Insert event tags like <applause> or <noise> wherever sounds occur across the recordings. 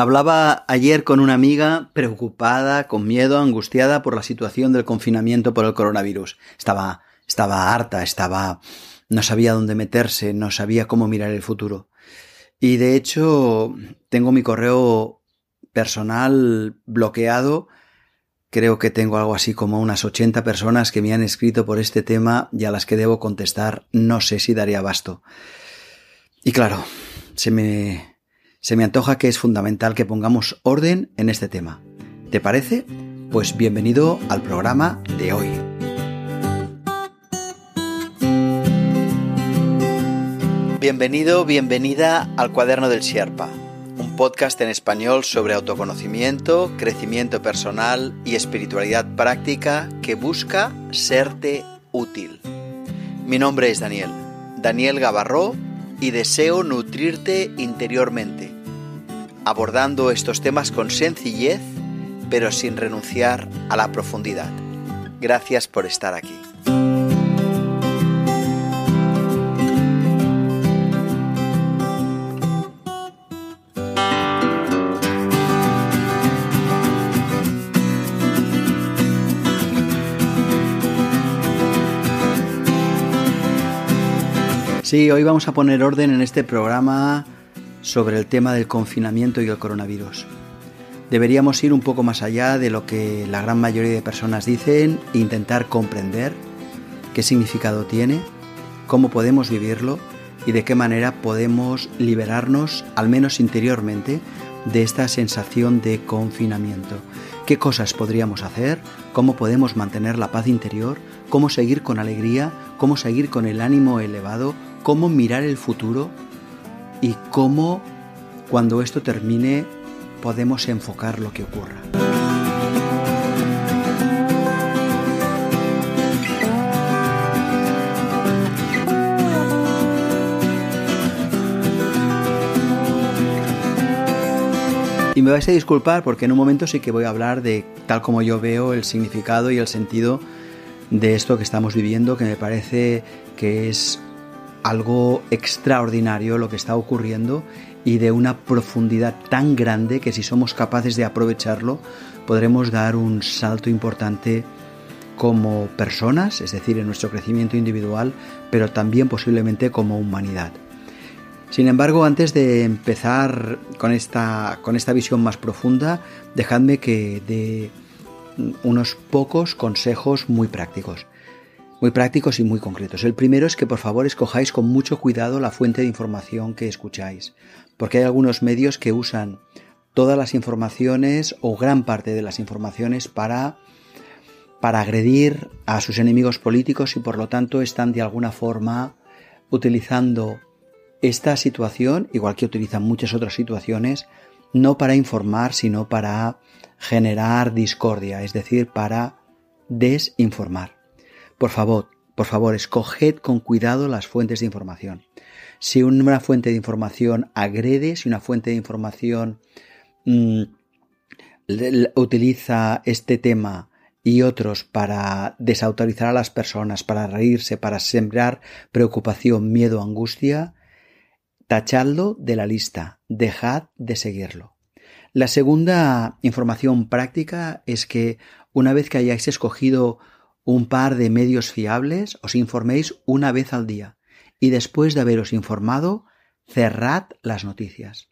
Hablaba ayer con una amiga preocupada, con miedo, angustiada por la situación del confinamiento por el coronavirus. Estaba, estaba harta, estaba, no sabía dónde meterse, no sabía cómo mirar el futuro. Y de hecho, tengo mi correo personal bloqueado. Creo que tengo algo así como unas 80 personas que me han escrito por este tema y a las que debo contestar. No sé si daría abasto. Y claro, se me, se me antoja que es fundamental que pongamos orden en este tema. ¿Te parece? Pues bienvenido al programa de hoy. Bienvenido, bienvenida al Cuaderno del Sierpa, un podcast en español sobre autoconocimiento, crecimiento personal y espiritualidad práctica que busca serte útil. Mi nombre es Daniel, Daniel Gavarró, y deseo nutrirte interiormente, abordando estos temas con sencillez, pero sin renunciar a la profundidad. Gracias por estar aquí. Sí, hoy vamos a poner orden en este programa sobre el tema del confinamiento y el coronavirus. Deberíamos ir un poco más allá de lo que la gran mayoría de personas dicen e intentar comprender qué significado tiene, cómo podemos vivirlo y de qué manera podemos liberarnos, al menos interiormente, de esta sensación de confinamiento. ¿Qué cosas podríamos hacer? ¿Cómo podemos mantener la paz interior? ¿Cómo seguir con alegría? ¿Cómo seguir con el ánimo elevado? Cómo mirar el futuro y cómo cuando esto termine podemos enfocar lo que ocurra. Y me vais a disculpar porque en un momento sí que voy a hablar de tal como yo veo el significado y el sentido de esto que estamos viviendo, que me parece que es algo extraordinario lo que está ocurriendo y de una profundidad tan grande que si somos capaces de aprovecharlo podremos dar un salto importante como personas, es decir, en nuestro crecimiento individual, pero también posiblemente como humanidad. Sin embargo, antes de empezar con esta, con esta visión más profunda, dejadme que dé unos pocos consejos muy prácticos muy prácticos y muy concretos. El primero es que por favor escojáis con mucho cuidado la fuente de información que escucháis, porque hay algunos medios que usan todas las informaciones o gran parte de las informaciones para para agredir a sus enemigos políticos y por lo tanto están de alguna forma utilizando esta situación, igual que utilizan muchas otras situaciones, no para informar, sino para generar discordia, es decir, para desinformar. Por favor, por favor, escoged con cuidado las fuentes de información. Si una fuente de información agrede, si una fuente de información mm, utiliza este tema y otros para desautorizar a las personas, para reírse, para sembrar preocupación, miedo, angustia, tachadlo de la lista, dejad de seguirlo. La segunda información práctica es que una vez que hayáis escogido un par de medios fiables, os informéis una vez al día y después de haberos informado, cerrad las noticias.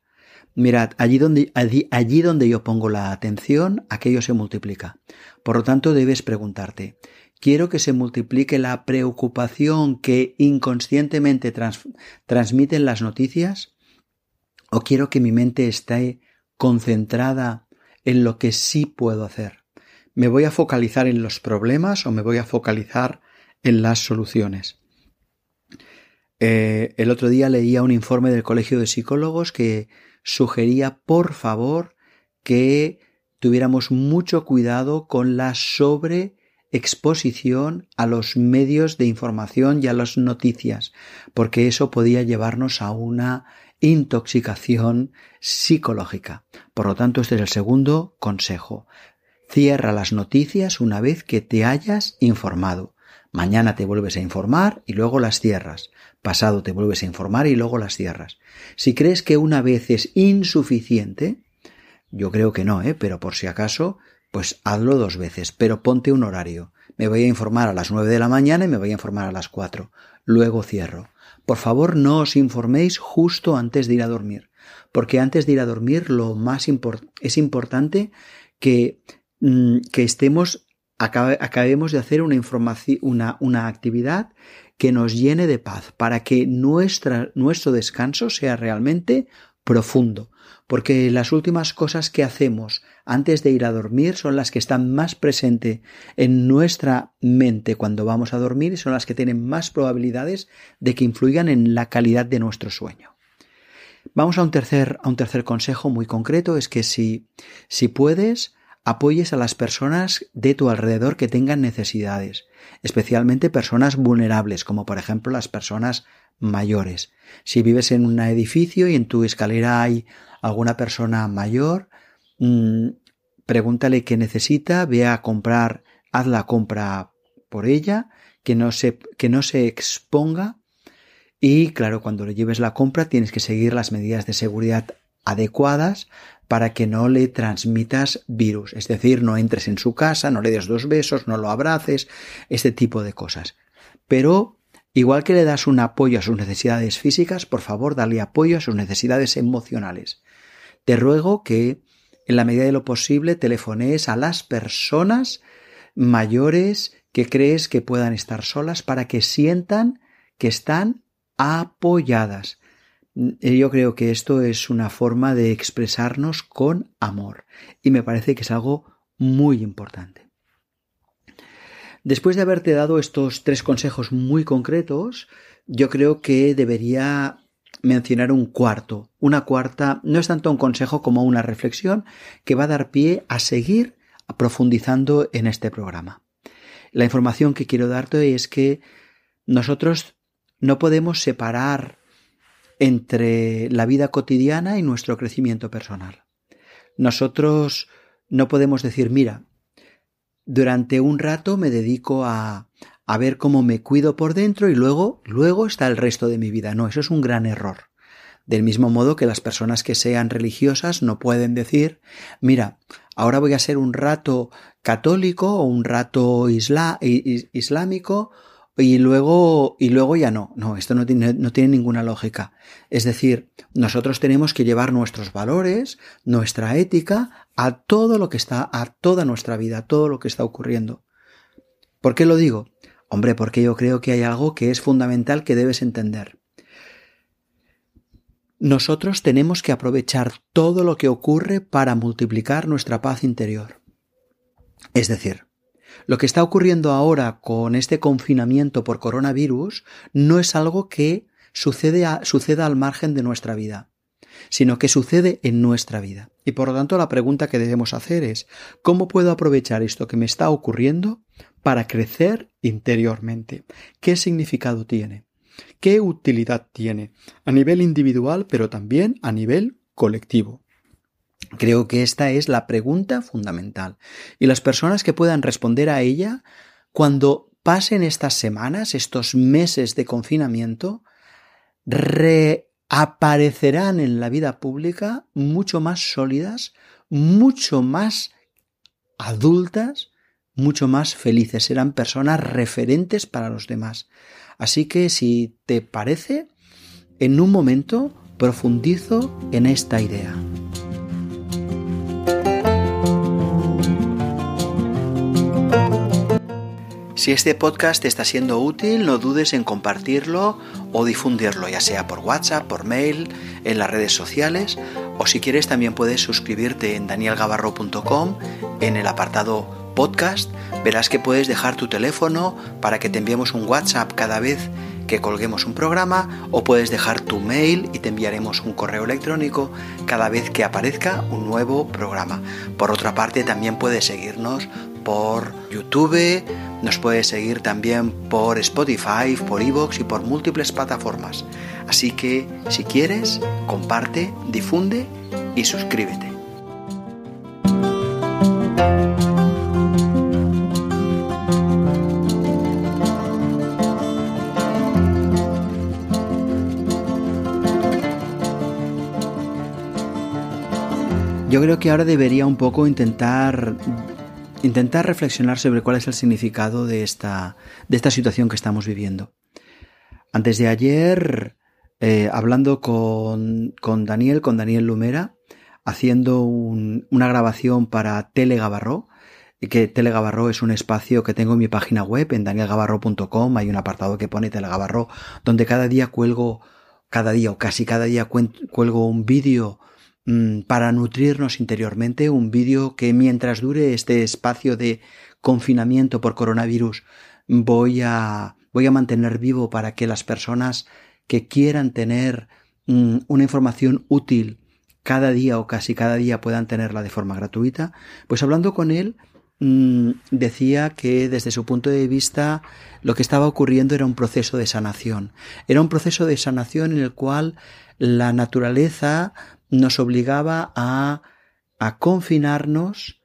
Mirad, allí donde, allí, donde yo pongo la atención, aquello se multiplica. Por lo tanto, debes preguntarte, ¿quiero que se multiplique la preocupación que inconscientemente transmiten las noticias? ¿O quiero que mi mente esté concentrada en lo que sí puedo hacer? ¿Me voy a focalizar en los problemas o me voy a focalizar en las soluciones? Eh, el otro día leía un informe del Colegio de Psicólogos que sugería, por favor, que tuviéramos mucho cuidado con la sobreexposición a los medios de información y a las noticias, porque eso podía llevarnos a una intoxicación psicológica. Por lo tanto, este es el segundo consejo. Cierra las noticias una vez que te hayas informado. Mañana te vuelves a informar y luego las cierras. Pasado te vuelves a informar y luego las cierras. Si crees que una vez es insuficiente, Yo creo que no, ¿eh? Pero por si acaso, pues hazlo dos veces, pero ponte un horario. Me voy a informar a las nueve de la mañana y me voy a informar a las cuatro. Luego cierro. Por favor, no os informéis justo antes de ir a dormir, porque antes de ir a dormir lo más es importante que, mm, que estemos, acabemos de hacer una información, una, una actividad que nos llene de paz, para que nuestra, nuestro descanso sea realmente profundo, porque las últimas cosas que hacemos antes de ir a dormir son las que están más presentes en nuestra mente cuando vamos a dormir y son las que tienen más probabilidades de que influyan en la calidad de nuestro sueño. Vamos a un tercer, a un tercer consejo muy concreto, es que si, si puedes, apoyes a las personas de tu alrededor que tengan necesidades, especialmente personas vulnerables, como por ejemplo las personas mayores. Si vives en un edificio y en tu escalera hay alguna persona mayor, mmm, pregúntale qué necesita, ve a comprar, haz la compra por ella, que no se, que no se exponga y claro, cuando le lleves la compra tienes que seguir las medidas de seguridad adecuadas para que no le transmitas virus. Es decir, no entres en su casa, no le des dos besos, no lo abraces, este tipo de cosas. Pero, igual que le das un apoyo a sus necesidades físicas, por favor, dale apoyo a sus necesidades emocionales. Te ruego que, en la medida de lo posible, telefonees a las personas mayores que crees que puedan estar solas para que sientan que están apoyadas. Yo creo que esto es una forma de expresarnos con amor y me parece que es algo muy importante. Después de haberte dado estos tres consejos muy concretos, yo creo que debería mencionar un cuarto, una cuarta, no es tanto un consejo como una reflexión que va a dar pie a seguir profundizando en este programa. La información que quiero darte es que nosotros no podemos separar entre la vida cotidiana y nuestro crecimiento personal. Nosotros no podemos decir, mira, durante un rato me dedico a, a ver cómo me cuido por dentro y luego, luego está el resto de mi vida. No, eso es un gran error. Del mismo modo que las personas que sean religiosas no pueden decir, mira, ahora voy a ser un rato católico o un rato islámico y luego, y luego ya no. No, esto no tiene, no tiene ninguna lógica. Es decir, nosotros tenemos que llevar nuestros valores, nuestra ética, a todo lo que está, a toda nuestra vida, a todo lo que está ocurriendo. ¿Por qué lo digo? Hombre, porque yo creo que hay algo que es fundamental que debes entender. Nosotros tenemos que aprovechar todo lo que ocurre para multiplicar nuestra paz interior. Es decir, lo que está ocurriendo ahora con este confinamiento por coronavirus no es algo que suceda al margen de nuestra vida, sino que sucede en nuestra vida. Y por lo tanto la pregunta que debemos hacer es ¿cómo puedo aprovechar esto que me está ocurriendo para crecer interiormente? ¿Qué significado tiene? ¿Qué utilidad tiene? A nivel individual, pero también a nivel colectivo. Creo que esta es la pregunta fundamental. Y las personas que puedan responder a ella, cuando pasen estas semanas, estos meses de confinamiento, reaparecerán en la vida pública mucho más sólidas, mucho más adultas, mucho más felices. Serán personas referentes para los demás. Así que si te parece, en un momento profundizo en esta idea. Si este podcast te está siendo útil, no dudes en compartirlo o difundirlo, ya sea por WhatsApp, por mail, en las redes sociales, o si quieres también puedes suscribirte en danielgavarro.com en el apartado podcast. Verás que puedes dejar tu teléfono para que te enviemos un WhatsApp cada vez que colguemos un programa o puedes dejar tu mail y te enviaremos un correo electrónico cada vez que aparezca un nuevo programa. Por otra parte, también puedes seguirnos por YouTube, nos puedes seguir también por Spotify, por Evox y por múltiples plataformas. Así que si quieres, comparte, difunde y suscríbete. Yo creo que ahora debería un poco intentar intentar reflexionar sobre cuál es el significado de esta, de esta situación que estamos viviendo. Antes de ayer, eh, hablando con, con, Daniel, con Daniel Lumera, haciendo una grabación para Telegabarro, que Telegabarro es un espacio que tengo en mi página web, en danielgabarro.com, hay un apartado que pone Telegabarro, donde cada día cuelgo, cada día o casi cada día cuelgo un vídeo para nutrirnos interiormente, un vídeo que mientras dure este espacio de confinamiento por coronavirus voy a, voy a mantener vivo para que las personas que quieran tener mm, una información útil cada día o casi cada día puedan tenerla de forma gratuita, pues hablando con él mm, decía que desde su punto de vista lo que estaba ocurriendo era un proceso de sanación. Era un proceso de sanación en el cual la naturaleza nos obligaba a, a confinarnos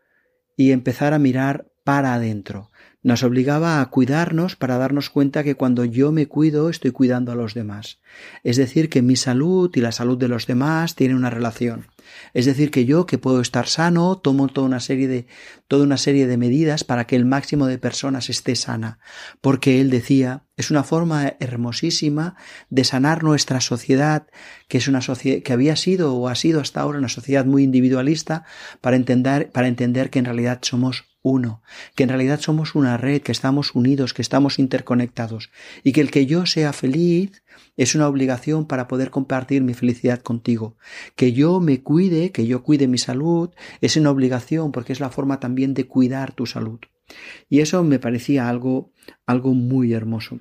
y empezar a mirar para adentro. Nos obligaba a cuidarnos para darnos cuenta que cuando yo me cuido estoy cuidando a los demás. Es decir, que mi salud y la salud de los demás tienen una relación. Es decir, que yo que puedo estar sano, tomo toda una serie de toda una serie de medidas para que el máximo de personas esté sana, porque él decía, es una forma hermosísima de sanar nuestra sociedad, que es una sociedad que había sido o ha sido hasta ahora una sociedad muy individualista, para entender para entender que en realidad somos uno, que en realidad somos una red, que estamos unidos, que estamos interconectados y que el que yo sea feliz es una obligación para poder compartir mi felicidad contigo. Que yo me cuide, que yo cuide mi salud, es una obligación porque es la forma también de cuidar tu salud. Y eso me parecía algo, algo muy hermoso.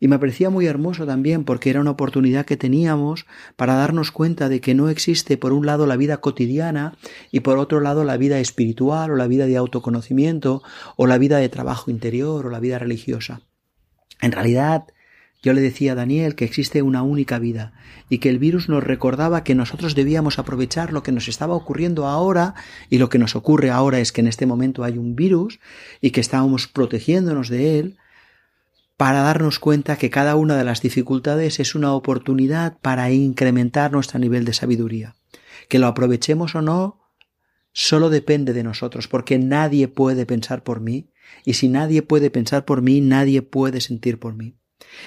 Y me parecía muy hermoso también porque era una oportunidad que teníamos para darnos cuenta de que no existe por un lado la vida cotidiana y por otro lado la vida espiritual o la vida de autoconocimiento o la vida de trabajo interior o la vida religiosa. En realidad, yo le decía a Daniel que existe una única vida y que el virus nos recordaba que nosotros debíamos aprovechar lo que nos estaba ocurriendo ahora y lo que nos ocurre ahora es que en este momento hay un virus y que estábamos protegiéndonos de él para darnos cuenta que cada una de las dificultades es una oportunidad para incrementar nuestro nivel de sabiduría. Que lo aprovechemos o no solo depende de nosotros porque nadie puede pensar por mí y si nadie puede pensar por mí nadie puede sentir por mí.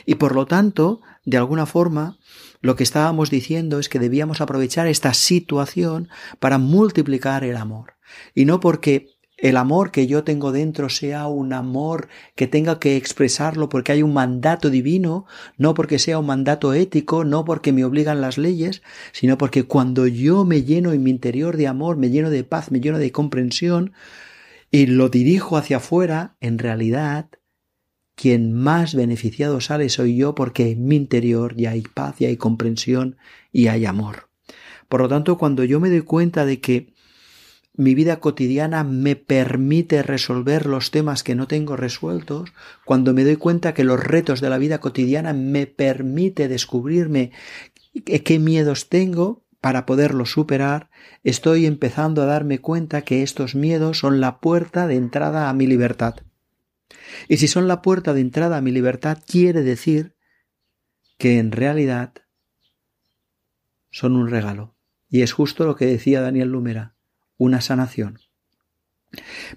Y por lo tanto, de alguna forma, lo que estábamos diciendo es que debíamos aprovechar esta situación para multiplicar el amor. Y no porque el amor que yo tengo dentro sea un amor que tenga que expresarlo porque hay un mandato divino, no porque sea un mandato ético, no porque me obligan las leyes, sino porque cuando yo me lleno en mi interior de amor, me lleno de paz, me lleno de comprensión y lo dirijo hacia afuera, en realidad quien más beneficiado sale soy yo porque en mi interior ya hay paz, ya hay comprensión y hay amor. Por lo tanto, cuando yo me doy cuenta de que mi vida cotidiana me permite resolver los temas que no tengo resueltos, cuando me doy cuenta que los retos de la vida cotidiana me permite descubrirme qué miedos tengo para poderlos superar, estoy empezando a darme cuenta que estos miedos son la puerta de entrada a mi libertad. Y si son la puerta de entrada a mi libertad, quiere decir que en realidad son un regalo. Y es justo lo que decía Daniel Lumera, una sanación.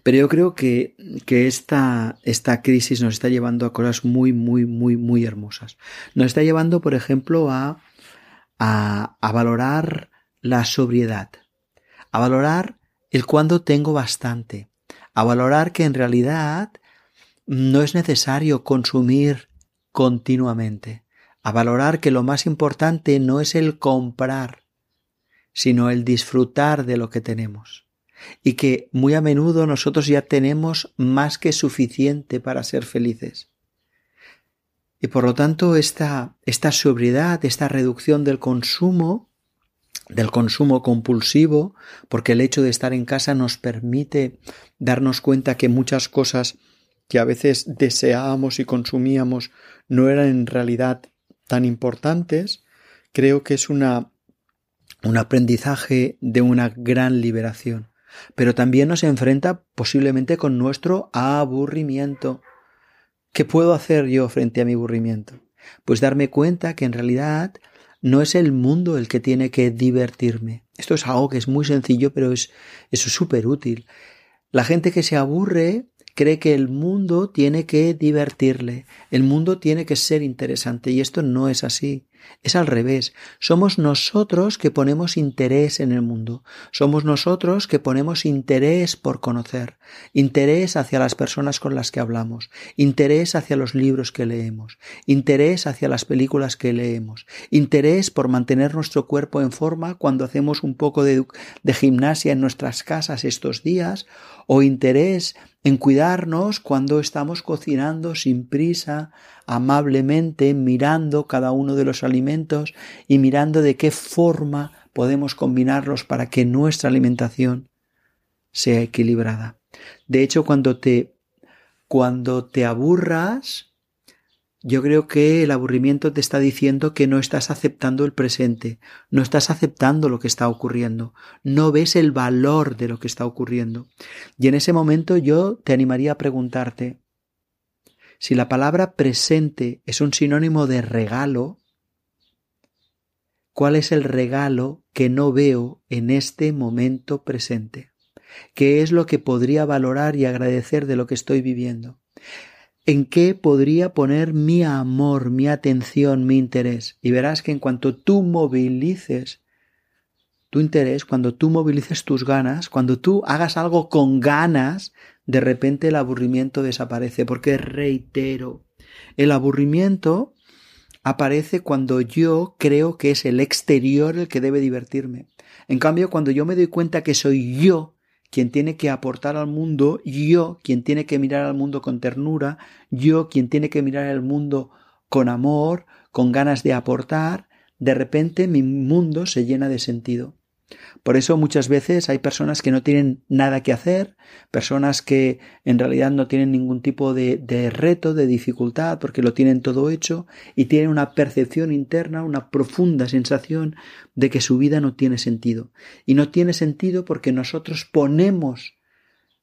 Pero yo creo que, que esta, esta, crisis nos está llevando a cosas muy, muy, muy, muy hermosas. Nos está llevando, por ejemplo, a, a, a valorar la sobriedad, a valorar el cuando tengo bastante, a valorar que en realidad no es necesario consumir continuamente, a valorar que lo más importante no es el comprar, sino el disfrutar de lo que tenemos, y que muy a menudo nosotros ya tenemos más que suficiente para ser felices. Y por lo tanto esta, esta sobriedad, esta reducción del consumo, del consumo compulsivo, porque el hecho de estar en casa nos permite darnos cuenta que muchas cosas que a veces deseábamos y consumíamos no eran en realidad tan importantes, creo que es una, un aprendizaje de una gran liberación. Pero también nos enfrenta posiblemente con nuestro aburrimiento. ¿Qué puedo hacer yo frente a mi aburrimiento? Pues darme cuenta que en realidad No es el mundo el que tiene que divertirme. Esto es algo que es muy sencillo, pero es súper útil. La gente que se aburre cree que el mundo tiene que divertirle, el mundo tiene que ser interesante y esto no es así. Es al revés. Somos nosotros que ponemos interés en el mundo. Somos nosotros que ponemos interés por conocer, interés hacia las personas con las que hablamos, interés hacia los libros que leemos, interés hacia las películas que leemos, interés por mantener nuestro cuerpo en forma cuando hacemos un poco de, gimnasia en nuestras casas estos días, o interés en cuidarnos cuando estamos cocinando sin prisa, amablemente, mirando cada uno de los alimentos y mirando de qué forma podemos combinarlos para que nuestra alimentación sea equilibrada. De hecho, cuando te cuando te aburras, yo creo que el aburrimiento te está diciendo que no estás aceptando el presente, no estás aceptando lo que está ocurriendo, no ves el valor de lo que está ocurriendo. Y en ese momento yo te animaría a preguntarte, si la palabra presente es un sinónimo de regalo, ¿cuál es el regalo que no veo en este momento presente? ¿Qué es lo que podría valorar y agradecer de lo que estoy viviendo? En qué podría poner mi amor, mi atención, mi interés. Y verás que en cuanto tú movilices tu interés, cuando tú movilices tus ganas, cuando tú hagas algo con ganas, de repente el aburrimiento desaparece. Porque reitero, el aburrimiento aparece cuando yo creo que es el exterior el que debe divertirme. En cambio, cuando yo me doy cuenta que soy yo quien tiene que aportar al mundo, yo quien tiene que mirar al mundo con ternura, yo quien tiene que mirar al mundo con amor, con ganas de aportar, de repente mi mundo se llena de sentido. Por eso muchas veces hay personas que no tienen nada que hacer, personas que en realidad no tienen ningún tipo de, reto, de dificultad, porque lo tienen todo hecho y tienen una percepción interna, una profunda sensación de que su vida no tiene sentido. Y no tiene sentido porque nosotros ponemos,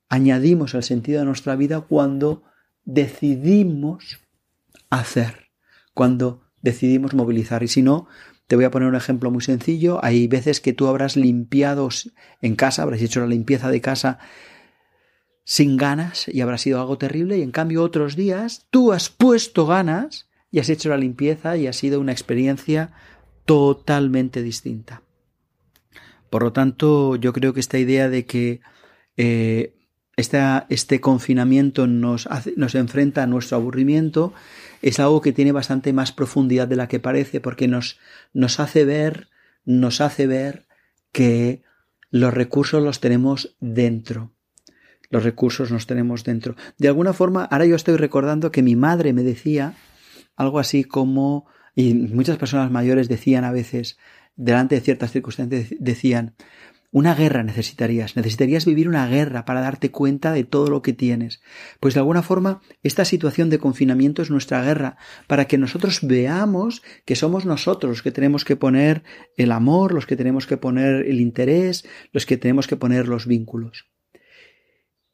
añadimos al sentido de nuestra vida cuando decidimos hacer, cuando decidimos movilizar. Y si no, te voy a poner un ejemplo muy sencillo. Hay veces que tú habrás limpiado en casa, habrás hecho la limpieza de casa sin ganas y habrá sido algo terrible y en cambio otros días tú has puesto ganas y has hecho la limpieza y ha sido una experiencia totalmente distinta. Por lo tanto, yo creo que esta idea de que eh, este confinamiento nos, nos enfrenta a nuestro aburrimiento es algo que tiene bastante más profundidad de la que parece porque nos, nos hace ver, nos hace ver que los recursos los tenemos dentro. Los recursos los tenemos dentro. De alguna forma, ahora yo estoy recordando que mi madre me decía algo así como, y muchas personas mayores decían a veces, delante de ciertas circunstancias, decían, una guerra necesitarías, necesitarías vivir una guerra para darte cuenta de todo lo que tienes. Pues de alguna forma, esta situación de confinamiento es nuestra guerra, para que nosotros veamos que somos nosotros los que tenemos que poner el amor, los que tenemos que poner el interés, los que tenemos que poner los vínculos.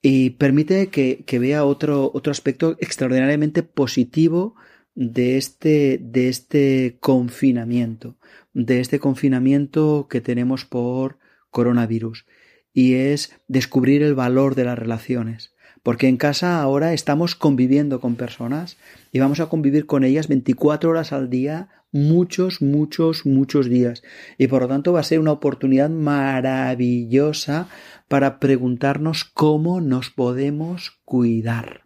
Y permite que, vea otro, otro aspecto extraordinariamente positivo de este, de este confinamiento, de este confinamiento que tenemos por coronavirus y es descubrir el valor de las relaciones. Porque en casa ahora estamos conviviendo con personas y vamos a convivir con ellas 24 horas al día, muchos, muchos, muchos días. Y por lo tanto va a ser una oportunidad maravillosa para preguntarnos cómo nos podemos cuidar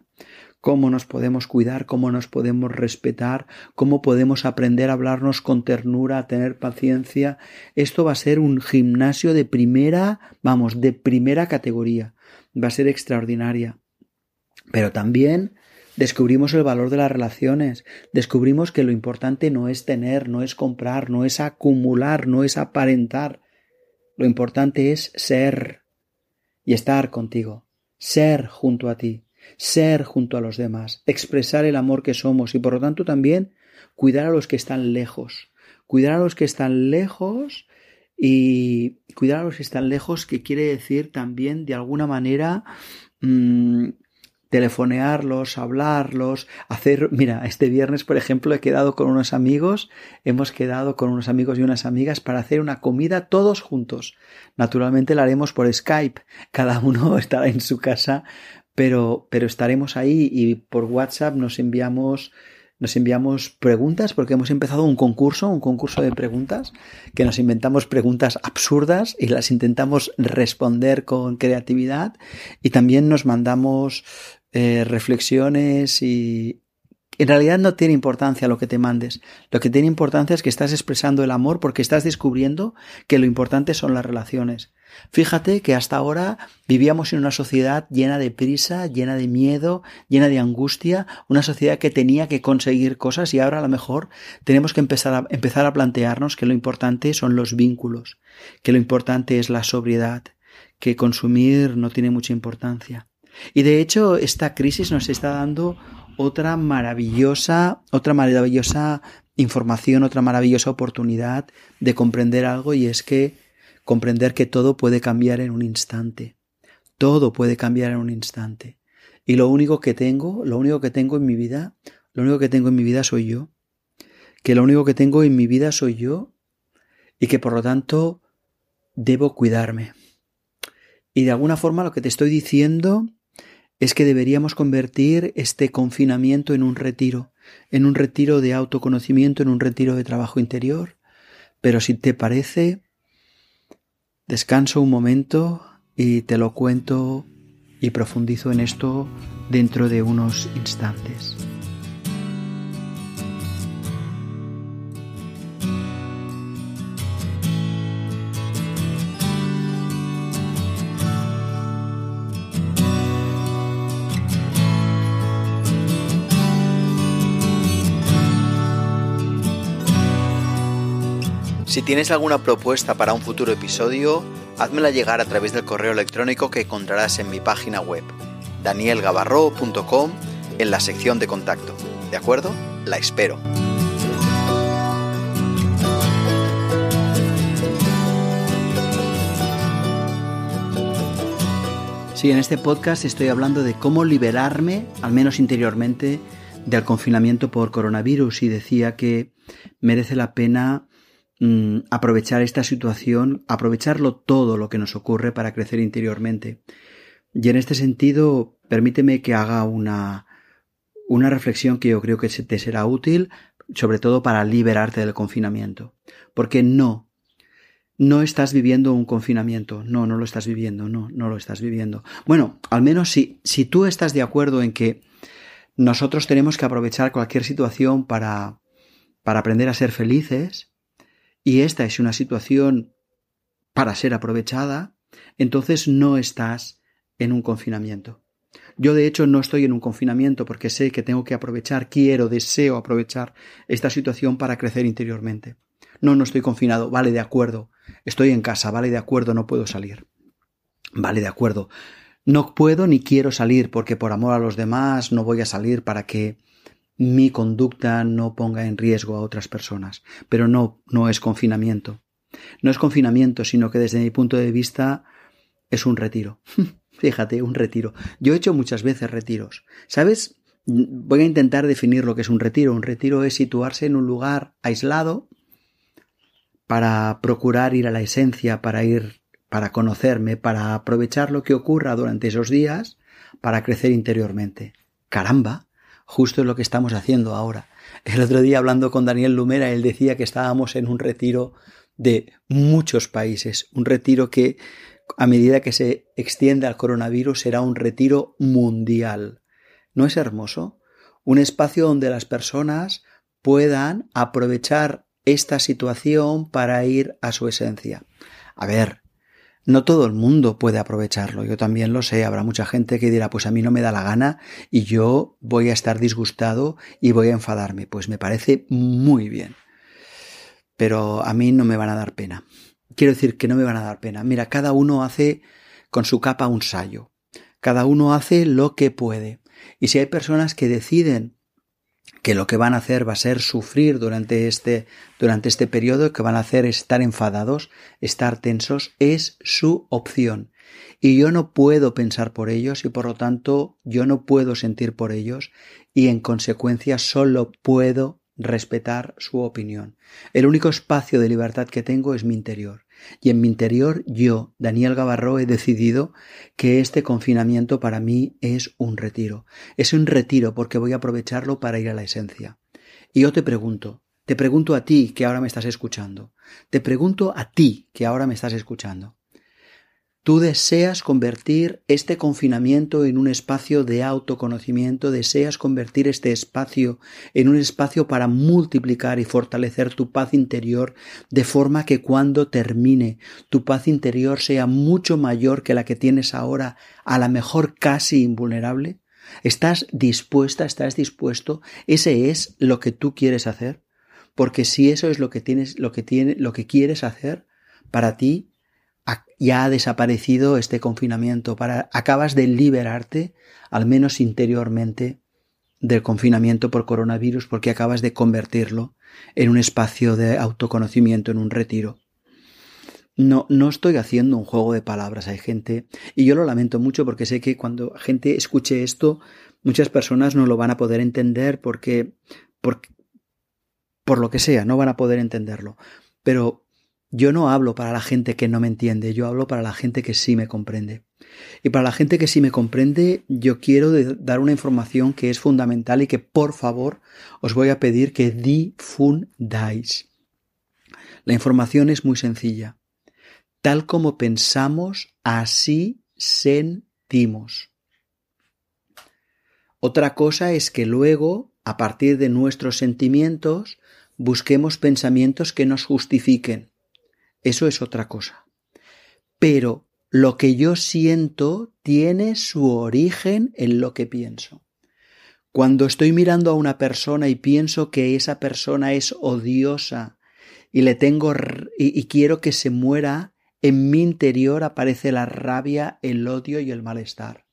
cómo nos podemos cuidar, cómo nos podemos respetar, cómo podemos aprender a hablarnos con ternura, a tener paciencia. Esto va a ser un gimnasio de primera, vamos, de primera categoría. Va a ser extraordinaria. Pero también descubrimos el valor de las relaciones, descubrimos que lo importante no es tener, no es comprar, no es acumular, no es aparentar. Lo importante es ser y estar contigo, ser junto a ti ser junto a los demás, expresar el amor que somos y por lo tanto también cuidar a los que están lejos. Cuidar a los que están lejos y cuidar a los que están lejos que quiere decir también de alguna manera mm, telefonearlos, hablarlos, hacer, mira, este viernes, por ejemplo, he quedado con unos amigos, hemos quedado con unos amigos y unas amigas para hacer una comida todos juntos. Naturalmente la haremos por Skype, cada uno <laughs> estará en su casa, pero, estaremos ahí y por WhatsApp nos enviamos nos enviamos preguntas porque hemos empezado un concurso, un concurso de preguntas, que nos inventamos preguntas absurdas y las intentamos responder con creatividad y también nos mandamos eh, reflexiones y, en realidad no tiene importancia lo que te mandes. Lo que tiene importancia es que estás expresando el amor porque estás descubriendo que lo importante son las relaciones. Fíjate que hasta ahora vivíamos en una sociedad llena de prisa, llena de miedo, llena de angustia, una sociedad que tenía que conseguir cosas y ahora a lo mejor tenemos que empezar a, empezar a plantearnos que lo importante son los vínculos, que lo importante es la sobriedad, que consumir no tiene mucha importancia. Y de hecho esta crisis nos está dando otra maravillosa, otra maravillosa información, otra maravillosa oportunidad de comprender algo y es que comprender que todo puede cambiar en un instante. Todo puede cambiar en un instante. Y lo único que tengo, lo único que tengo en mi vida, lo único que tengo en mi vida soy yo. Que lo único que tengo en mi vida soy yo y que por lo tanto debo cuidarme. Y de alguna forma lo que te estoy diciendo es que deberíamos convertir este confinamiento en un retiro, en un retiro de autoconocimiento, en un retiro de trabajo interior. Pero si te parece, Descanso un momento y te lo cuento y profundizo en esto dentro de unos instantes. Si tienes alguna propuesta para un futuro episodio, házmela llegar a través del correo electrónico que encontrarás en mi página web, danielgavarro.com, en la sección de contacto. ¿De acuerdo? La espero. Sí, en este podcast estoy hablando de cómo liberarme, al menos interiormente, del confinamiento por coronavirus y decía que merece la pena Mm, aprovechar esta situación, aprovecharlo todo lo que nos ocurre para crecer interiormente. Y en este sentido, permíteme que haga una, una reflexión que yo creo que te será útil, sobre todo para liberarte del confinamiento. Porque no, no estás viviendo un confinamiento. No, no lo estás viviendo, no, no lo estás viviendo. Bueno, al menos si, si tú estás de acuerdo en que nosotros tenemos que aprovechar cualquier situación para, para aprender a ser felices, y esta es una situación para ser aprovechada, entonces no estás en un confinamiento. Yo de hecho no estoy en un confinamiento porque sé que tengo que aprovechar, quiero, deseo aprovechar esta situación para crecer interiormente. No, no estoy confinado, vale, de acuerdo. Estoy en casa, vale, de acuerdo, no puedo salir. Vale, de acuerdo. No puedo ni quiero salir porque por amor a los demás no voy a salir para que mi conducta no ponga en riesgo a otras personas. Pero no, no es confinamiento. No es confinamiento, sino que desde mi punto de vista es un retiro. <laughs> Fíjate, un retiro. Yo he hecho muchas veces retiros. ¿Sabes? Voy a intentar definir lo que es un retiro. Un retiro es situarse en un lugar aislado para procurar ir a la esencia, para ir, para conocerme, para aprovechar lo que ocurra durante esos días, para crecer interiormente. Caramba, Justo es lo que estamos haciendo ahora. El otro día hablando con Daniel Lumera, él decía que estábamos en un retiro de muchos países, un retiro que a medida que se extiende al coronavirus será un retiro mundial. ¿No es hermoso? Un espacio donde las personas puedan aprovechar esta situación para ir a su esencia. A ver, no todo el mundo puede aprovecharlo, yo también lo sé, habrá mucha gente que dirá, pues a mí no me da la gana y yo voy a estar disgustado y voy a enfadarme, pues me parece muy bien. Pero a mí no me van a dar pena. Quiero decir que no me van a dar pena. Mira, cada uno hace con su capa un sayo. Cada uno hace lo que puede. Y si hay personas que deciden que lo que van a hacer va a ser sufrir durante este, durante este periodo, que van a hacer estar enfadados, estar tensos, es su opción. y yo no puedo pensar por ellos y por lo tanto yo no puedo sentir por ellos y en consecuencia solo puedo respetar su opinión. El único espacio de libertad que tengo es mi interior. Y en mi interior yo, Daniel Gavarro, he decidido que este confinamiento para mí es un retiro. Es un retiro porque voy a aprovecharlo para ir a la esencia. Y yo te pregunto, te pregunto a ti que ahora me estás escuchando, te pregunto a ti que ahora me estás escuchando, Tú deseas convertir este confinamiento en un espacio de autoconocimiento, deseas convertir este espacio en un espacio para multiplicar y fortalecer tu paz interior de forma que cuando termine tu paz interior sea mucho mayor que la que tienes ahora, a la mejor casi invulnerable. ¿Estás dispuesta, estás dispuesto? ¿Ese es lo que tú quieres hacer? Porque si eso es lo que tienes, lo que tiene, lo que quieres hacer, para ti ya ha desaparecido este confinamiento, para, acabas de liberarte, al menos interiormente, del confinamiento por coronavirus, porque acabas de convertirlo en un espacio de autoconocimiento, en un retiro. No, no estoy haciendo un juego de palabras. Hay gente, y yo lo lamento mucho porque sé que cuando gente escuche esto, muchas personas no lo van a poder entender porque, porque por lo que sea, no van a poder entenderlo. Pero yo no hablo para la gente que no me entiende, yo hablo para la gente que sí me comprende. Y para la gente que sí me comprende, yo quiero dar una información que es fundamental y que por favor os voy a pedir que difundáis. La información es muy sencilla. Tal como pensamos, así sentimos. Otra cosa es que luego, a partir de nuestros sentimientos, busquemos pensamientos que nos justifiquen. Eso es otra cosa. Pero lo que yo siento tiene su origen en lo que pienso. Cuando estoy mirando a una persona y pienso que esa persona es odiosa y le tengo y, y quiero que se muera, en mi interior aparece la rabia, el odio y el malestar.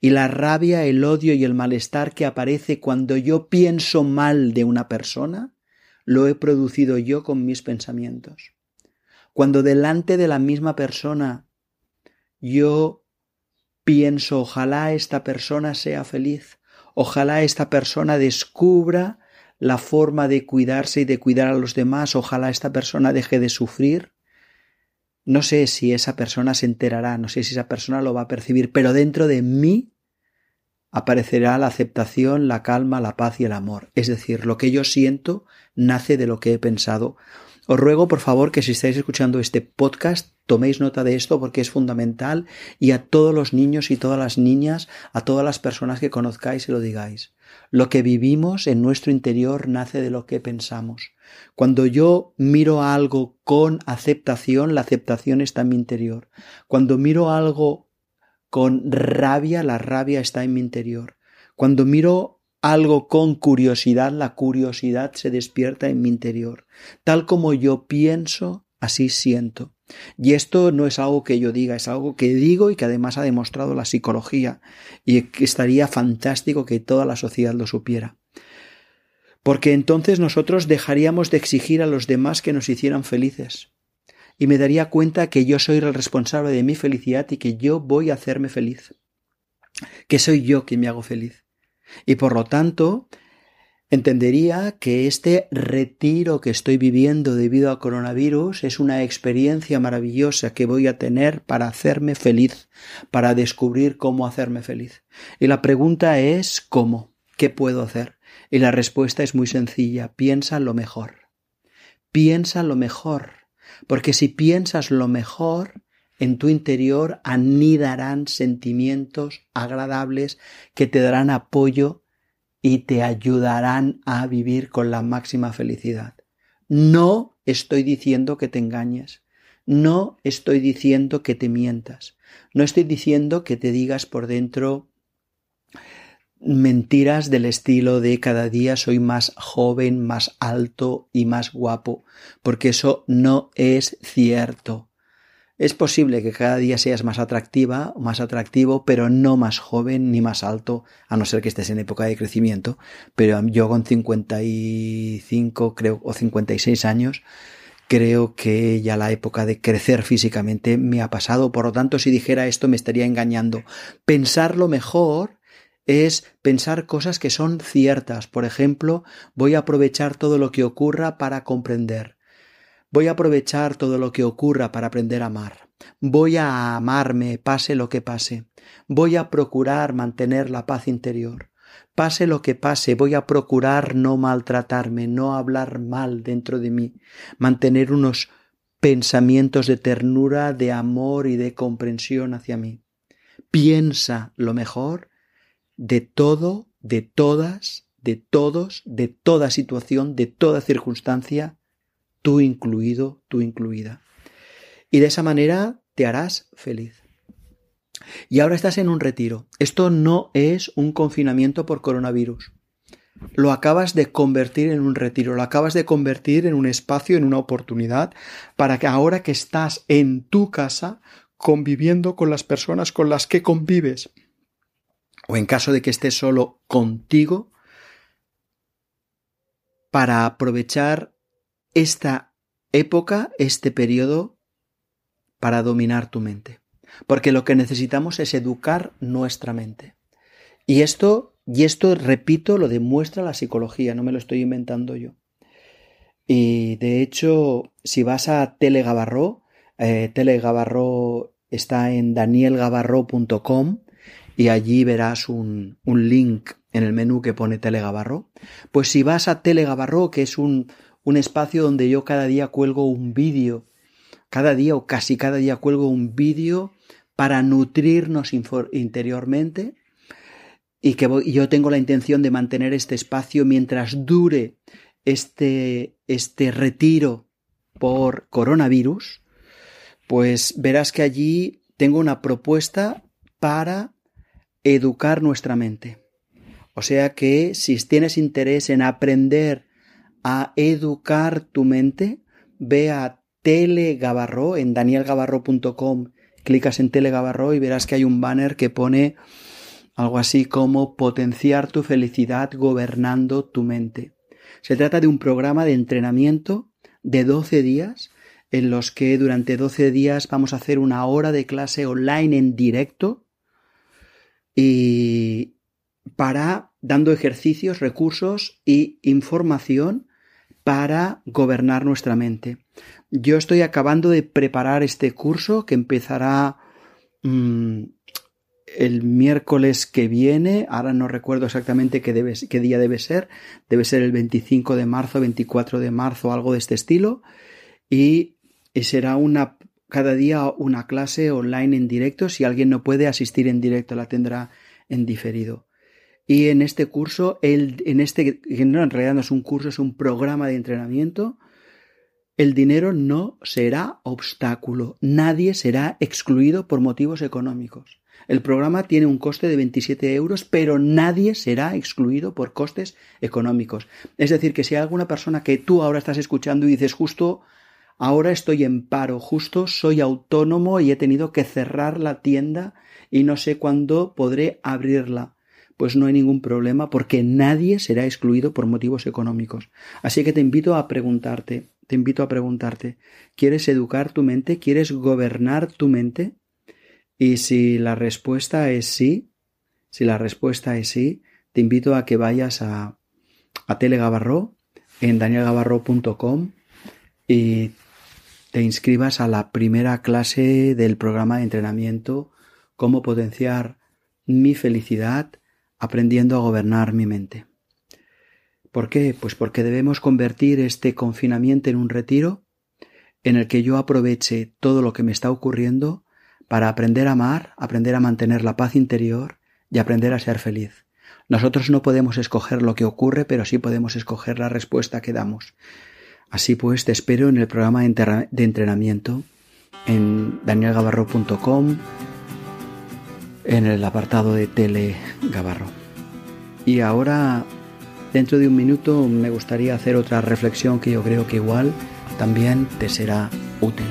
Y la rabia, el odio y el malestar que aparece cuando yo pienso mal de una persona, lo he producido yo con mis pensamientos. Cuando delante de la misma persona yo pienso, ojalá esta persona sea feliz, ojalá esta persona descubra la forma de cuidarse y de cuidar a los demás, ojalá esta persona deje de sufrir. No sé si esa persona se enterará, no sé si esa persona lo va a percibir, pero dentro de mí aparecerá la aceptación, la calma, la paz y el amor. Es decir, lo que yo siento nace de lo que he pensado os ruego, por favor, que si estáis escuchando este podcast, toméis nota de esto porque es fundamental y a todos los niños y todas las niñas, a todas las personas que conozcáis y lo digáis. Lo que vivimos en nuestro interior nace de lo que pensamos. Cuando yo miro algo con aceptación, la aceptación está en mi interior. Cuando miro algo con rabia, la rabia está en mi interior. Cuando miro algo con curiosidad, la curiosidad se despierta en mi interior. Tal como yo pienso, así siento. Y esto no es algo que yo diga, es algo que digo y que además ha demostrado la psicología y estaría fantástico que toda la sociedad lo supiera. Porque entonces nosotros dejaríamos de exigir a los demás que nos hicieran felices. Y me daría cuenta que yo soy el responsable de mi felicidad y que yo voy a hacerme feliz. Que soy yo quien me hago feliz. Y por lo tanto, entendería que este retiro que estoy viviendo debido al coronavirus es una experiencia maravillosa que voy a tener para hacerme feliz, para descubrir cómo hacerme feliz. Y la pregunta es ¿cómo? ¿Qué puedo hacer? Y la respuesta es muy sencilla, piensa lo mejor. Piensa lo mejor, porque si piensas lo mejor, en tu interior anidarán sentimientos agradables que te darán apoyo y te ayudarán a vivir con la máxima felicidad. No estoy diciendo que te engañes, no estoy diciendo que te mientas, no estoy diciendo que te digas por dentro mentiras del estilo de cada día soy más joven, más alto y más guapo, porque eso no es cierto. Es posible que cada día seas más atractiva más atractivo, pero no más joven ni más alto, a no ser que estés en época de crecimiento. Pero yo con 55, creo, o 56 años, creo que ya la época de crecer físicamente me ha pasado, por lo tanto si dijera esto me estaría engañando. Pensarlo mejor es pensar cosas que son ciertas. Por ejemplo, voy a aprovechar todo lo que ocurra para comprender. Voy a aprovechar todo lo que ocurra para aprender a amar. Voy a amarme, pase lo que pase. Voy a procurar mantener la paz interior. Pase lo que pase, voy a procurar no maltratarme, no hablar mal dentro de mí, mantener unos pensamientos de ternura, de amor y de comprensión hacia mí. Piensa lo mejor de todo, de todas, de todos, de toda situación, de toda circunstancia, tú incluido, tú incluida. Y de esa manera te harás feliz. Y ahora estás en un retiro. Esto no es un confinamiento por coronavirus. Lo acabas de convertir en un retiro, lo acabas de convertir en un espacio, en una oportunidad, para que ahora que estás en tu casa, conviviendo con las personas con las que convives, o en caso de que estés solo contigo, para aprovechar esta época, este periodo, para dominar tu mente. Porque lo que necesitamos es educar nuestra mente. Y esto, y esto, repito, lo demuestra la psicología, no me lo estoy inventando yo. Y de hecho, si vas a Telegabarro, eh, Telegabarro está en danielgabarro.com y allí verás un, un, link en el menú que pone Telegabarro. Pues si vas a Telegabarro, que es un, un espacio donde yo cada día cuelgo un vídeo, cada día o casi cada día cuelgo un vídeo para nutrirnos interiormente y que yo tengo la intención de mantener este espacio mientras dure este, este retiro por coronavirus, pues verás que allí tengo una propuesta para educar nuestra mente. O sea que si tienes interés en aprender a educar tu mente, ve a Telegabarro en danielgabarro.com clicas en Telegabarro y verás que hay un banner que pone algo así como potenciar tu felicidad gobernando tu mente. Se trata de un programa de entrenamiento de 12 días en los que durante 12 días vamos a hacer una hora de clase online en directo y para dando ejercicios, recursos y información para gobernar nuestra mente. Yo estoy acabando de preparar este curso que empezará mm, el miércoles que viene. Ahora no recuerdo exactamente qué, qué día debe ser. Debe ser el 25 de marzo, 24 de marzo, algo de este estilo. Y, será una cada día una clase online en directo. Si alguien no puede asistir en directo, la tendrá en diferido. Y en este curso, el, en este, no, en realidad no es un curso, es un programa de entrenamiento el dinero no será obstáculo, nadie será excluido por motivos económicos. El programa tiene un coste de 27 euros, pero nadie será excluido por costes económicos. Es decir, que si hay alguna persona que tú ahora estás escuchando y dices justo ahora estoy en paro, justo soy autónomo y he tenido que cerrar la tienda y no sé cuándo podré abrirla. Pues no hay ningún problema porque nadie será excluido por motivos económicos. Así que te invito a preguntarte, te invito a preguntarte, ¿quieres educar tu mente? ¿Quieres gobernar tu mente? Y si la respuesta es sí, si la respuesta es sí, te invito a que vayas a, a Telegabarro en danielgabarro.com y te inscribas a la primera clase del programa de entrenamiento Cómo potenciar mi felicidad aprendiendo a gobernar mi mente. ¿Por qué? Pues porque debemos convertir este confinamiento en un retiro en el que yo aproveche todo lo que me está ocurriendo para aprender a amar, aprender a mantener la paz interior y aprender a ser feliz. Nosotros no podemos escoger lo que ocurre, pero sí podemos escoger la respuesta que damos. Así pues, te espero en el programa de entrenamiento en danielgabarro.com en el apartado de Tele Gabarro. Y ahora Dentro de un minuto me gustaría hacer otra reflexión que yo creo que igual también te será útil.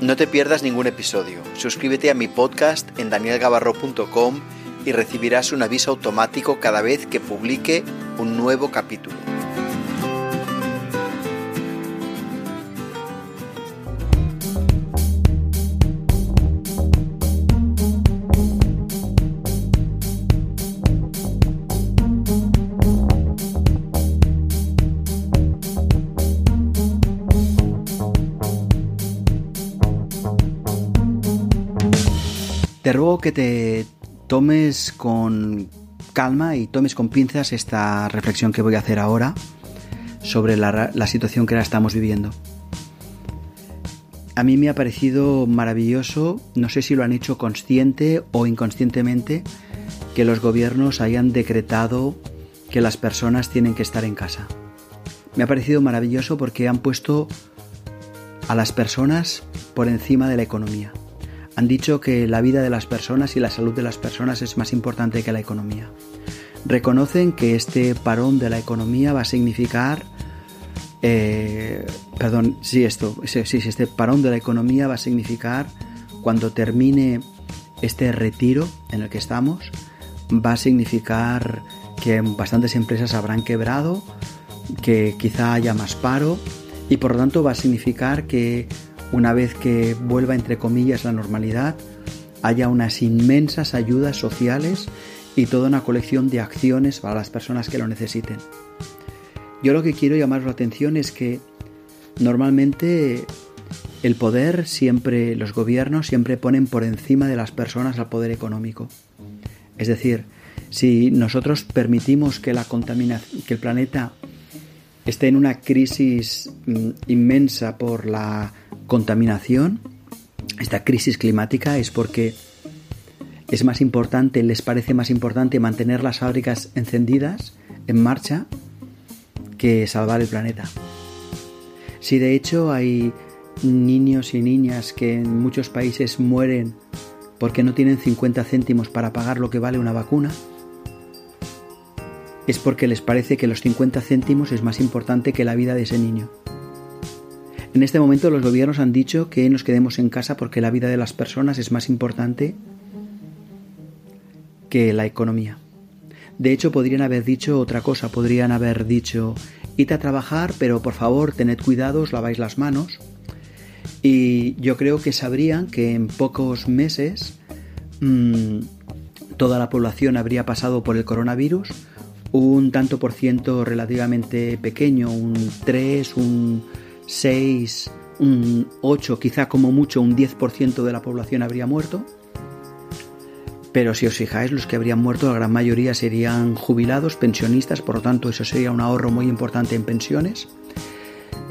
No te pierdas ningún episodio. Suscríbete a mi podcast en danielgabarro.com y recibirás un aviso automático cada vez que publique un nuevo capítulo. Que te tomes con calma y tomes con pinzas esta reflexión que voy a hacer ahora sobre la, situación que ahora estamos viviendo. A mí me ha parecido maravilloso, no sé si lo han hecho consciente o inconscientemente, que los gobiernos hayan decretado que las personas tienen que estar en casa. Me ha parecido maravilloso porque han puesto a las personas por encima de la economía. Han dicho que la vida de las personas y la salud de las personas es más importante que la economía. Reconocen que este parón de la economía va a significar eh, perdón, sí, esto, sí, sí, este parón de la economía va a significar cuando termine este retiro en el que estamos, va a significar que bastantes empresas habrán quebrado, que quizá haya más paro y por lo tanto va a significar que una vez que vuelva entre comillas la normalidad, haya unas inmensas ayudas sociales y toda una colección de acciones para las personas que lo necesiten. Yo lo que quiero llamar la atención es que normalmente el poder siempre, los gobiernos siempre ponen por encima de las personas al poder económico. Es decir, si nosotros permitimos que la contaminación, que el planeta esté en una crisis mm, inmensa por la contaminación, esta crisis climática, es porque es más importante, les parece más importante mantener las fábricas encendidas, en marcha, que salvar el planeta. Si de hecho hay niños y niñas que en muchos países mueren porque no tienen 50 céntimos para pagar lo que vale una vacuna, es porque les parece que los 50 céntimos es más importante que la vida de ese niño. En este momento los gobiernos han dicho que nos quedemos en casa porque la vida de las personas es más importante que la economía. De hecho, podrían haber dicho otra cosa, podrían haber dicho, id a trabajar, pero por favor, tened cuidado, os laváis las manos. Y yo creo que sabrían que en pocos meses mm, toda la población habría pasado por el coronavirus, un tanto por ciento relativamente pequeño, un 3, un 6, un 8, quizá como mucho un 10% de la población habría muerto. Pero si os fijáis, los que habrían muerto, la gran mayoría serían jubilados, pensionistas, por lo tanto eso sería un ahorro muy importante en pensiones.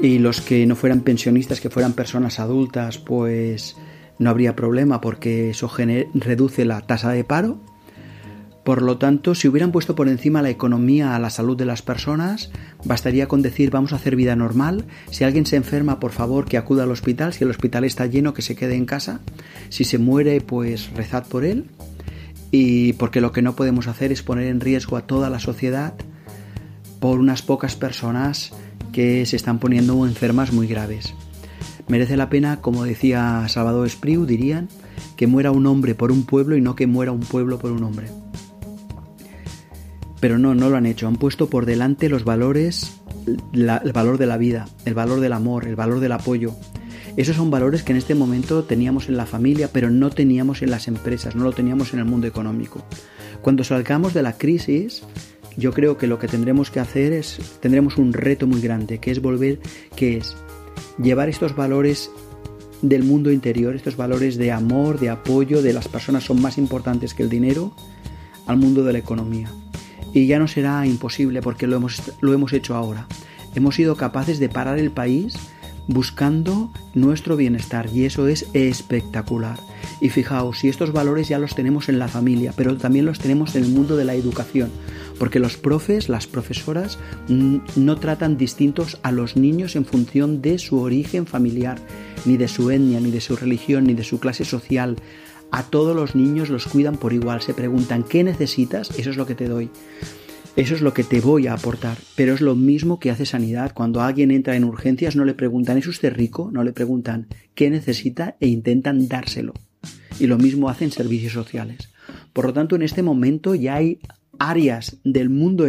Y los que no fueran pensionistas, que fueran personas adultas, pues no habría problema porque eso reduce la tasa de paro por lo tanto, si hubieran puesto por encima la economía a la salud de las personas, bastaría con decir vamos a hacer vida normal. Si alguien se enferma, por favor, que acuda al hospital. Si el hospital está lleno, que se quede en casa. Si se muere, pues rezad por él. Y porque lo que no podemos hacer es poner en riesgo a toda la sociedad por unas pocas personas que se están poniendo enfermas muy graves. Merece la pena, como decía Salvador Espriu, dirían, que muera un hombre por un pueblo y no que muera un pueblo por un hombre. Pero no, no lo han hecho. Han puesto por delante los valores, el valor de la vida, el valor del amor, el valor del apoyo. Esos son valores que en este momento teníamos en la familia, pero no teníamos en las empresas, no lo teníamos en el mundo económico. Cuando salgamos de la crisis, yo creo que lo que tendremos que hacer es, tendremos un reto muy grande, que es volver, que es llevar estos valores del mundo interior, estos valores de amor, de apoyo, de las personas son más importantes que el dinero, al mundo de la economía y ya no será imposible porque lo hemos, lo hemos hecho ahora. Hemos sido capaces de parar el país buscando nuestro bienestar y eso es espectacular. Y fijaos, si estos valores ya los tenemos en la familia, pero también los tenemos en el mundo de la educación, porque los profes, las profesoras, no tratan distintos a los niños en función de su origen familiar, ni de su etnia, ni de su religión, ni de su clase social. A todos los niños los cuidan por igual, se preguntan ¿qué necesitas? Eso es lo que te doy. Eso es lo que te voy a aportar. Pero es lo mismo que hace sanidad. Cuando alguien entra en urgencias no le preguntan ¿es usted rico? No le preguntan ¿qué necesita? e intentan dárselo. Y lo mismo hacen servicios sociales. Por lo tanto, en este momento ya hay áreas del mundo,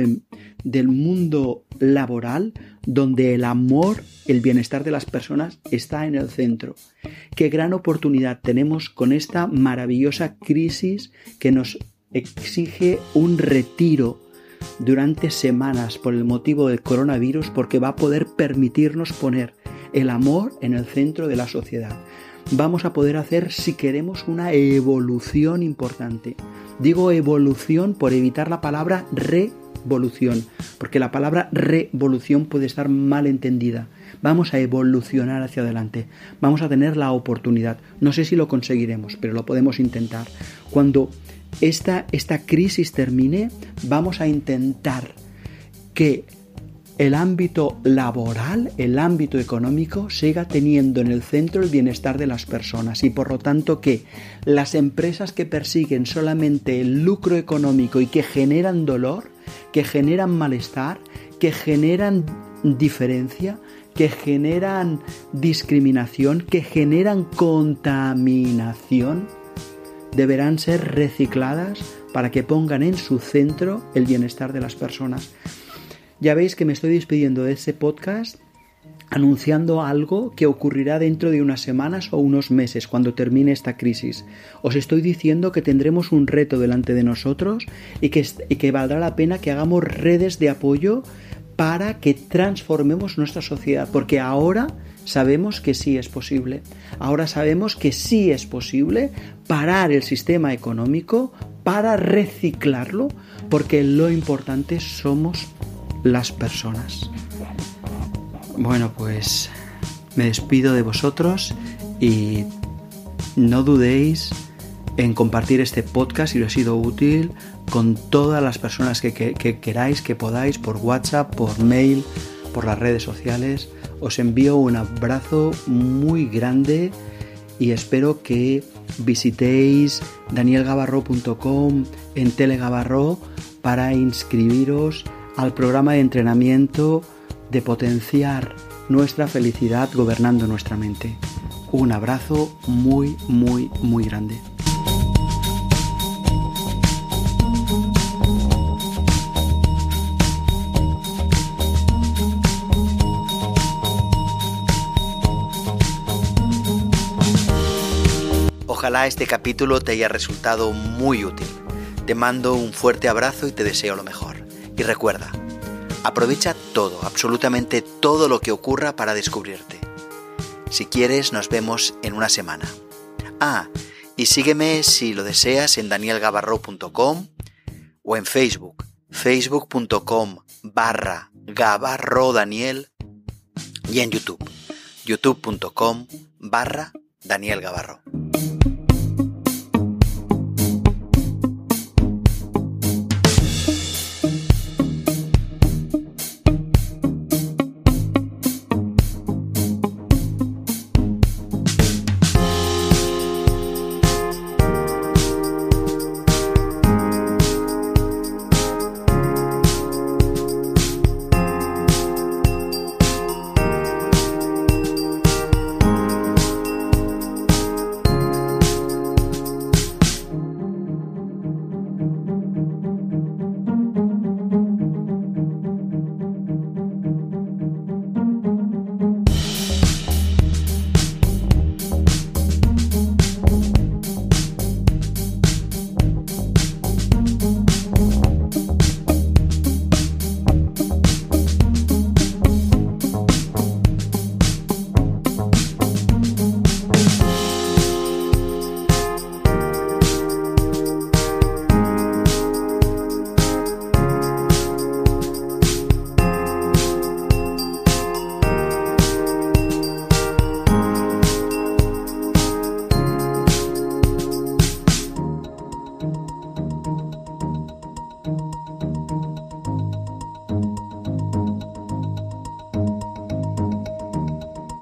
del mundo laboral donde el amor, el bienestar de las personas está en el centro. Qué gran oportunidad tenemos con esta maravillosa crisis que nos exige un retiro durante semanas por el motivo del coronavirus porque va a poder permitirnos poner el amor en el centro de la sociedad. Vamos a poder hacer, si queremos, una evolución importante. Digo evolución por evitar la palabra revolución, porque la palabra revolución puede estar mal entendida. Vamos a evolucionar hacia adelante. Vamos a tener la oportunidad. No sé si lo conseguiremos, pero lo podemos intentar. Cuando esta, esta crisis termine, vamos a intentar que el ámbito laboral, el ámbito económico, siga teniendo en el centro el bienestar de las personas y por lo tanto que las empresas que persiguen solamente el lucro económico y que generan dolor, que generan malestar, que generan diferencia, que generan discriminación, que generan contaminación, deberán ser recicladas para que pongan en su centro el bienestar de las personas. Ya veis que me estoy despidiendo de ese podcast anunciando algo que ocurrirá dentro de unas semanas o unos meses cuando termine esta crisis. Os estoy diciendo que tendremos un reto delante de nosotros y que, y que valdrá la pena que hagamos redes de apoyo para que transformemos nuestra sociedad, porque ahora sabemos que sí es posible. Ahora sabemos que sí es posible parar el sistema económico para reciclarlo, porque lo importante somos las personas. Bueno, pues me despido de vosotros y no dudéis en compartir este podcast si os ha sido útil con todas las personas que, queráis, que podáis, por WhatsApp, por mail, por las redes sociales. Os envío un abrazo muy grande y espero que visitéis danielgabarro.com en Telegabarro para inscribiros al programa de entrenamiento de potenciar nuestra felicidad gobernando nuestra mente. Un abrazo muy, muy, muy grande. Ojalá este capítulo te haya resultado muy útil. Te mando un fuerte abrazo y te deseo lo mejor. Y recuerda, aprovecha todo, absolutamente todo lo que ocurra para descubrirte. Si quieres, nos vemos en una semana. Ah, y sígueme si lo deseas en danielgabarro.com o en Facebook, facebook.com barra Gabarro Daniel y en YouTube, youtube.com barra Daniel Gabarro.